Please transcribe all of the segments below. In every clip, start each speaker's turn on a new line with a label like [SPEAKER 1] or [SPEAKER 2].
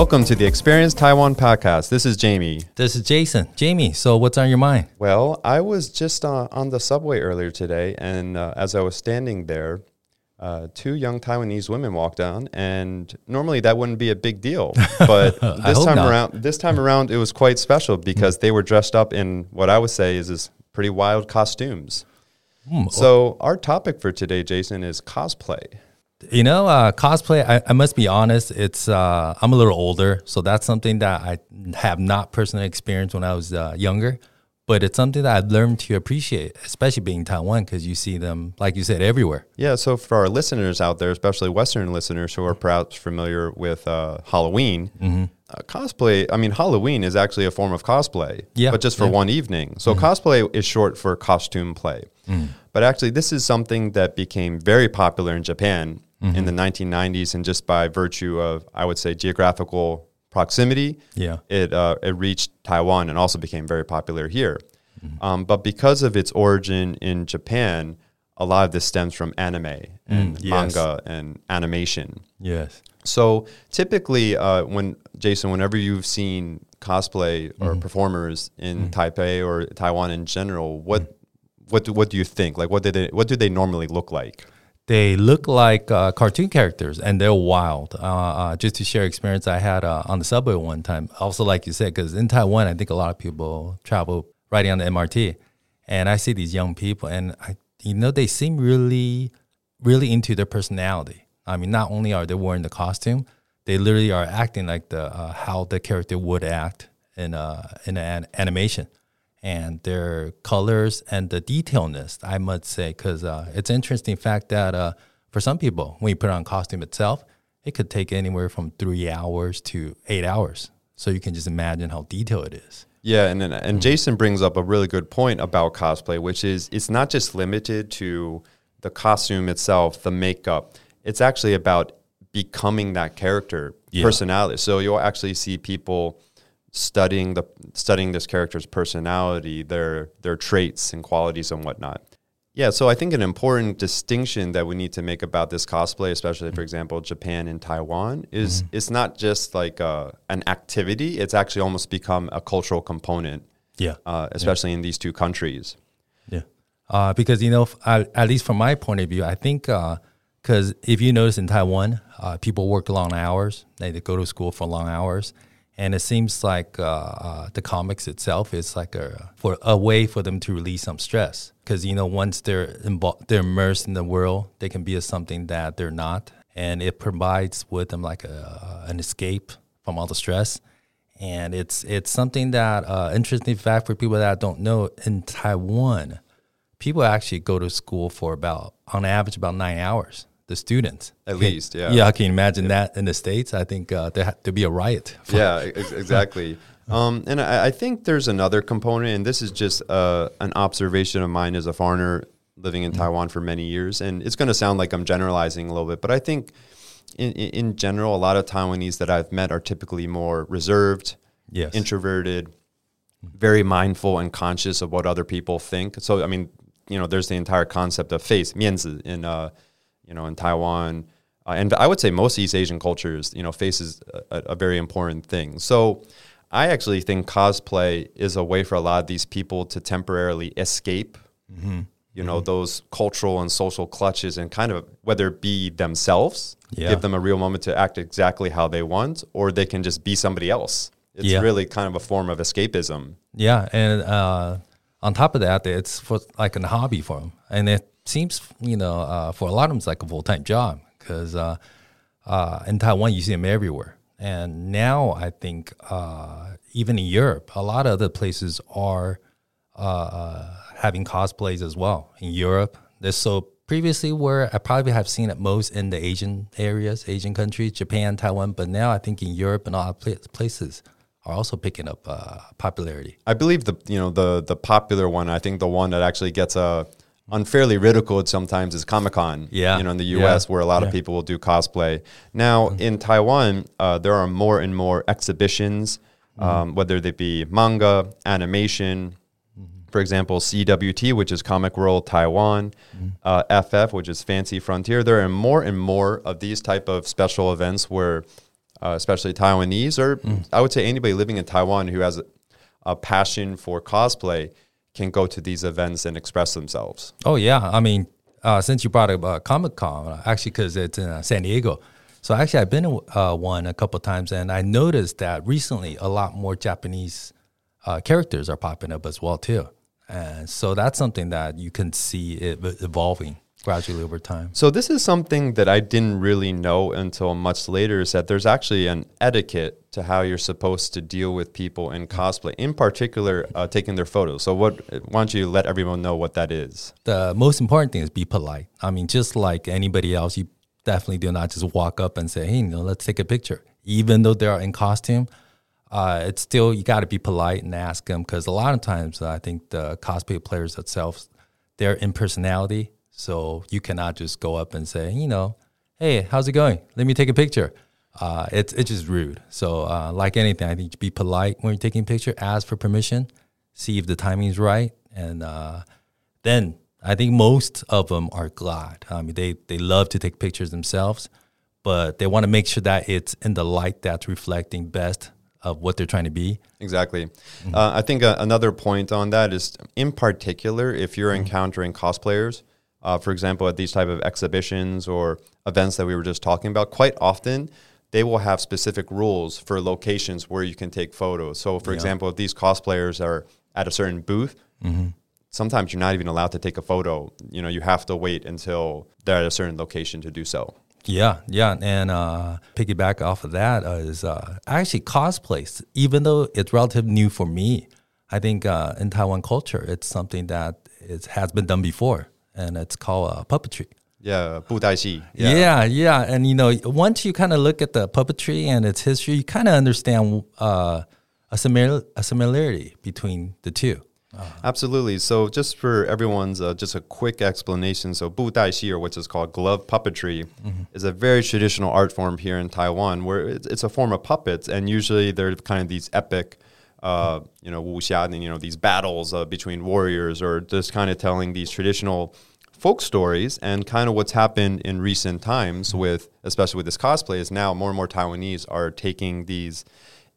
[SPEAKER 1] Welcome to the Experience Taiwan podcast. This is Jamie.
[SPEAKER 2] This is Jason. Jamie, so what's on your mind?
[SPEAKER 1] Well, I was just uh, on the subway earlier today, and uh, as I was standing there, uh, two young Taiwanese women walked down, and normally that wouldn't be a big deal, but this time
[SPEAKER 2] not.
[SPEAKER 1] around, this time around, it was quite special because they were dressed up in what I would say is this pretty wild costumes.
[SPEAKER 2] Hmm,
[SPEAKER 1] So our topic for today, Jason, is cosplay.
[SPEAKER 2] You know, uh, cosplay. I, I must be honest. It's uh, I'm a little older, so that's something that I have not personally experienced when I was uh, younger. But it's something that I've learned to appreciate, especially being Taiwan, because you see them, like you said, everywhere.
[SPEAKER 1] Yeah, so for our listeners out there, especially Western listeners who are perhaps familiar with uh, Halloween,
[SPEAKER 2] Mm-hmm.
[SPEAKER 1] uh, cosplay, I mean, Halloween is actually a form of cosplay,
[SPEAKER 2] Yeah,
[SPEAKER 1] but just for
[SPEAKER 2] yeah. Mm-hmm.
[SPEAKER 1] one evening. So cosplay is short for costume play.
[SPEAKER 2] Mm.
[SPEAKER 1] But actually, this is something that became very popular in Japan
[SPEAKER 2] Mm-hmm.
[SPEAKER 1] in the 1990s, and just by virtue of, I would say, geographical proximity,
[SPEAKER 2] Yeah.
[SPEAKER 1] it uh, it reached Taiwan and also became very popular here.
[SPEAKER 2] Mm-hmm.
[SPEAKER 1] Um, but because of its origin in Japan, a lot of this stems from anime and
[SPEAKER 2] Mm, yes.
[SPEAKER 1] manga and animation.
[SPEAKER 2] Yes.
[SPEAKER 1] So typically, uh, when Jason, whenever you've seen cosplay or
[SPEAKER 2] Mm-hmm.
[SPEAKER 1] performers in Taipei or Taiwan in general, what
[SPEAKER 2] Mm-hmm.
[SPEAKER 1] what do, what do you think? Like, what did they what do they normally look like?
[SPEAKER 2] They look like uh, cartoon characters, and they're wild. Uh, uh, just to share experience I had uh, on the subway one time. Also, like you said, because in Taiwan, I think a lot of people travel riding on the MRT, and I see these young people, and I, you know, they seem really, really into their personality. I mean, not only are they wearing the costume, they literally are acting like the uh, how the character would act in uh, in an animation and their colors and the detailness, I must say, because uh, it's an interesting fact that uh, for some people, when you put on costume itself, it could take anywhere from three hours to eight hours. So you can just imagine how detailed it is.
[SPEAKER 1] Yeah, and and, and Jason brings up a really good point about cosplay, which is it's not just limited to the costume itself, the makeup. It's actually about becoming that character,
[SPEAKER 2] Yeah.
[SPEAKER 1] personality. So you'll actually see people studying the studying this character's personality, their their traits and qualities and whatnot. Yeah, so I think an important distinction that we need to make about this cosplay, especially for example Japan and Taiwan, is it's not just like uh an activity; it's actually almost become a cultural component,
[SPEAKER 2] Yeah.
[SPEAKER 1] uh, especially in these two countries.
[SPEAKER 2] Yeah, uh, because you know, f- at, at least from my point of view, I think because if you notice in Taiwan, uh, people work long hours. They, they go to school for long hours, and it seems like uh, uh, the comics itself is like a for a way for them to release some stress. Because you know, once they're involved, they're immersed in the world, they can be something that they're not, and it provides with them like a, an escape from all the stress and it's it's something that uh, interesting fact for people that don't know in Taiwan, people actually go to school for about on average about nine hours. The students,
[SPEAKER 1] At
[SPEAKER 2] Can-
[SPEAKER 1] least, yeah.
[SPEAKER 2] yeah. I can imagine that in the states? I think uh, there had to be a riot.
[SPEAKER 1] yeah, ex- exactly. Um, and I, I think there's another component, and this is just uh, an observation of mine as a foreigner living in Taiwan for many years. And it's going to sound like I'm generalizing a little bit, but I think in, in, in general, a lot of Taiwanese that I've met are typically more reserved,
[SPEAKER 2] Yes.
[SPEAKER 1] introverted, very mindful and conscious of what other people think. So, I mean, you know, there's the entire concept of face, 面子 in, uh, you know, in Taiwan. Uh, and I would say most East Asian cultures, you know, face is a, a very important thing. So I actually think cosplay is a way for a lot of these people to temporarily escape, you know, those cultural and social clutches and kind of whether it be themselves,
[SPEAKER 2] Yeah.
[SPEAKER 1] give them a real moment to act exactly how they want, or they can just be somebody else. It's
[SPEAKER 2] Yeah.
[SPEAKER 1] really kind of a form of escapism.
[SPEAKER 2] Yeah, and uh, on top of that, it's for like a hobby for them, and it seems you know uh, for a lot of them it's like a full time job because uh, uh, in Taiwan you see them everywhere, and now I think uh, even in Europe, a lot of other places are uh, having cosplays as well. In Europe, there's so previously where I probably have seen it most in the Asian areas, Asian countries, Japan, Taiwan, but now I think in Europe and pla- places are also picking up uh, popularity.
[SPEAKER 1] I believe the you know the the popular one. I think the one that actually gets uh, unfairly ridiculed sometimes is Comic Con.
[SPEAKER 2] Yeah.
[SPEAKER 1] you know in the
[SPEAKER 2] Yeah.
[SPEAKER 1] U.S. where a lot of people will do cosplay. Now in Taiwan, uh, there are more and more exhibitions, um, whether they be manga, animation. For example, CWT, which is Comic World Taiwan, uh, FF, which is Fancy Frontier. There are more and more of these type of special events where uh, especially Taiwanese, or I would say anybody living in Taiwan who has a, a passion for cosplay can go to these events and express themselves.
[SPEAKER 2] Oh yeah, I mean, uh, since you brought up uh, Comic Con, actually, because it's in uh, San Diego. So actually, I've been to uh, one a couple times, and I noticed that recently a lot more Japanese uh, characters are popping up as well too. And so that's something that you can see it evolving gradually over time.
[SPEAKER 1] So this is something that I didn't really know until much later is that there's actually an etiquette to how you're supposed to deal with people in cosplay, in particular uh, taking their photos. So what why don't you let everyone know what that is?
[SPEAKER 2] the most important thing is be polite. I mean, just like anybody else, you definitely do not just walk up and say, "Hey, you know, let's take a picture." Even though they're in costume, uh, it's still you got to be polite and ask them because a lot of times I think the cosplay players themselves, they're in personality, so you cannot just go up and say, you know, "Hey, how's it going? Let me take a picture." Uh, it's it's just rude. So, uh, like anything, I think you be polite when you're taking a picture. Ask for permission, see if the timing is right, and uh, then I think most of them are glad. I mean, they they love to take pictures themselves, but they want to make sure that it's in the light that's reflecting best of what they're trying to be.
[SPEAKER 1] Exactly. Uh, I think uh, another point on that is, in particular, if you're encountering cosplayers, uh, for example, at these type of exhibitions or events that we were just talking about, quite often they will have specific rules for locations where you can take photos. So, for example, if these cosplayers are at a certain booth, sometimes you're not even allowed to take a photo. You know, you have to wait until they're at a certain location to do so.
[SPEAKER 2] Yeah, yeah, and uh, piggyback off of that uh, is uh, actually cosplays. Even though it's relatively new for me, I think uh, in Taiwan culture, it's something that is, has been done before, and it's called uh, puppetry.
[SPEAKER 1] Yeah, 布袋戏.
[SPEAKER 2] Yeah. yeah, And you know, once you kind of look at the puppetry and its history, you kind of understand uh, a similar a similarity between the two.
[SPEAKER 1] Absolutely. So, just for everyone's, uh, just a quick explanation. So, 布袋戏, or which is called glove puppetry, is a very traditional art form here in Taiwan, where it's, it's a form of puppets, and usually they're kind of these epic, uh, you know, wuxia, and you know, these battles uh, between warriors, or just kind of telling these traditional folk stories and kind of what's happened in recent times mm-hmm. with especially with this cosplay is now more and more Taiwanese are taking these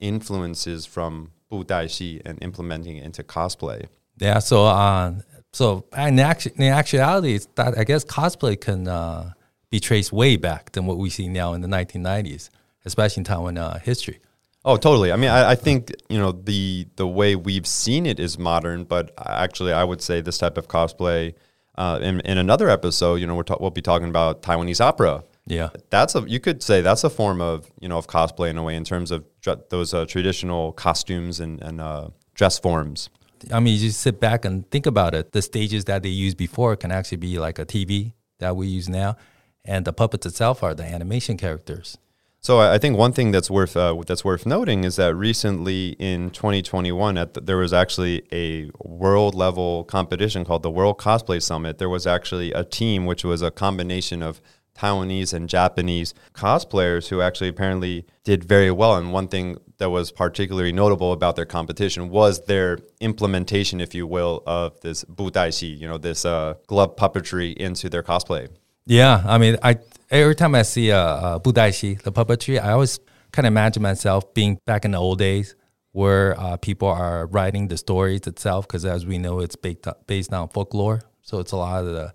[SPEAKER 1] influences from Bu Dai Shi and implementing it into cosplay.
[SPEAKER 2] Yeah, so uh, so in, actu- in actuality, that I guess cosplay can uh, be traced way back than what we see now in the 1990s, especially in Taiwan uh, history.
[SPEAKER 1] Oh, totally. I mean, I, I, think you know the the way we've seen it is modern, but actually, I would say this type of cosplay uh, in, in another episode, you know, we're ta- we'll be talking about Taiwanese opera.
[SPEAKER 2] Yeah.
[SPEAKER 1] That's a you could say that's a form of you know of cosplay in a way in terms of dr- those uh, traditional costumes and and uh, dress forms.
[SPEAKER 2] I mean, you just sit back and think about it. The stages that they used before can actually be like a TV that we use now, and the puppets itself are the animation characters.
[SPEAKER 1] So I think one thing that's worth uh, that's worth noting is that recently in 2021, at the, there was actually a world level competition called the World Cosplay Summit. There was actually a team which was a combination of Taiwanese and Japanese cosplayers who actually apparently did very well. And one thing that was particularly notable about their competition was their implementation, if you will, of this budaishi, you know, this uh, glove puppetry into their cosplay.
[SPEAKER 2] Yeah, I mean, I every time I see a uh, uh, budaishi, the puppetry, I always kind of imagine myself being back in the old days where uh, people are writing the stories itself, because as we know, it's based based on folklore. So it's a lot of the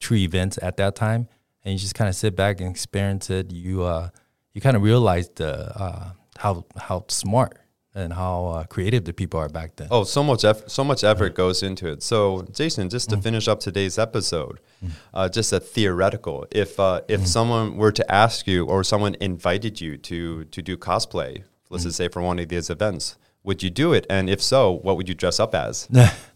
[SPEAKER 2] true events at that time, and you just kind of sit back and experience it. You uh, you kind of realize the uh, how how smart and how uh, creative the people are back then.
[SPEAKER 1] Oh, so much effort, so much effort goes into it. So, Jason, just to finish up today's episode, uh, just a theoretical. If uh, if someone were to ask you, or someone invited you to to do cosplay, let's just say for one of these events, would you do it? And if so, what would you dress up as?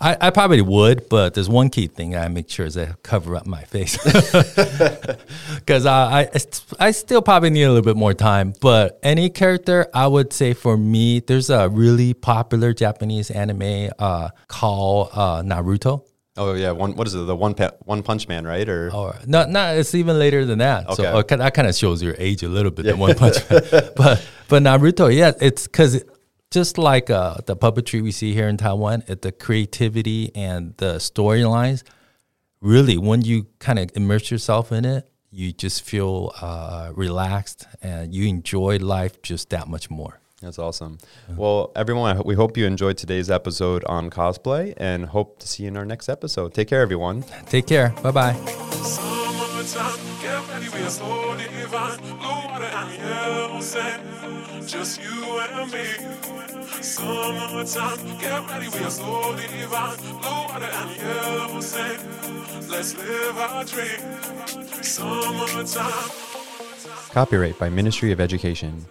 [SPEAKER 2] I, I probably would, but there's one key thing I make sure is I cover up my face because I, I I still probably need a little bit more time. But any character, I would say for me, there's a really popular Japanese anime uh, called uh, Naruto.
[SPEAKER 1] Oh yeah, one. What is it? The one pa- one punch man, right? Or
[SPEAKER 2] Or no, no, it's even later than that. So
[SPEAKER 1] Okay.
[SPEAKER 2] uh, that kind of shows your age a little bit. The One Punch Man, but but Naruto, yeah, it's because just like uh, the puppetry we see here in Taiwan, it, the creativity and the storylines, really, when you kind of immerse yourself in it, you just feel uh, relaxed and you enjoy life just that much more.
[SPEAKER 1] That's awesome. Well, everyone, we hope you enjoyed today's episode on cosplay and hope to see you in our next episode. Take care, everyone.
[SPEAKER 2] Take care. Bye bye.
[SPEAKER 3] Ready, we are so divine. Blue water and just you and me. Summertime, ready, we are so divine. And yellow let's live our dream. Summertime.
[SPEAKER 1] Copyright by Ministry of Education.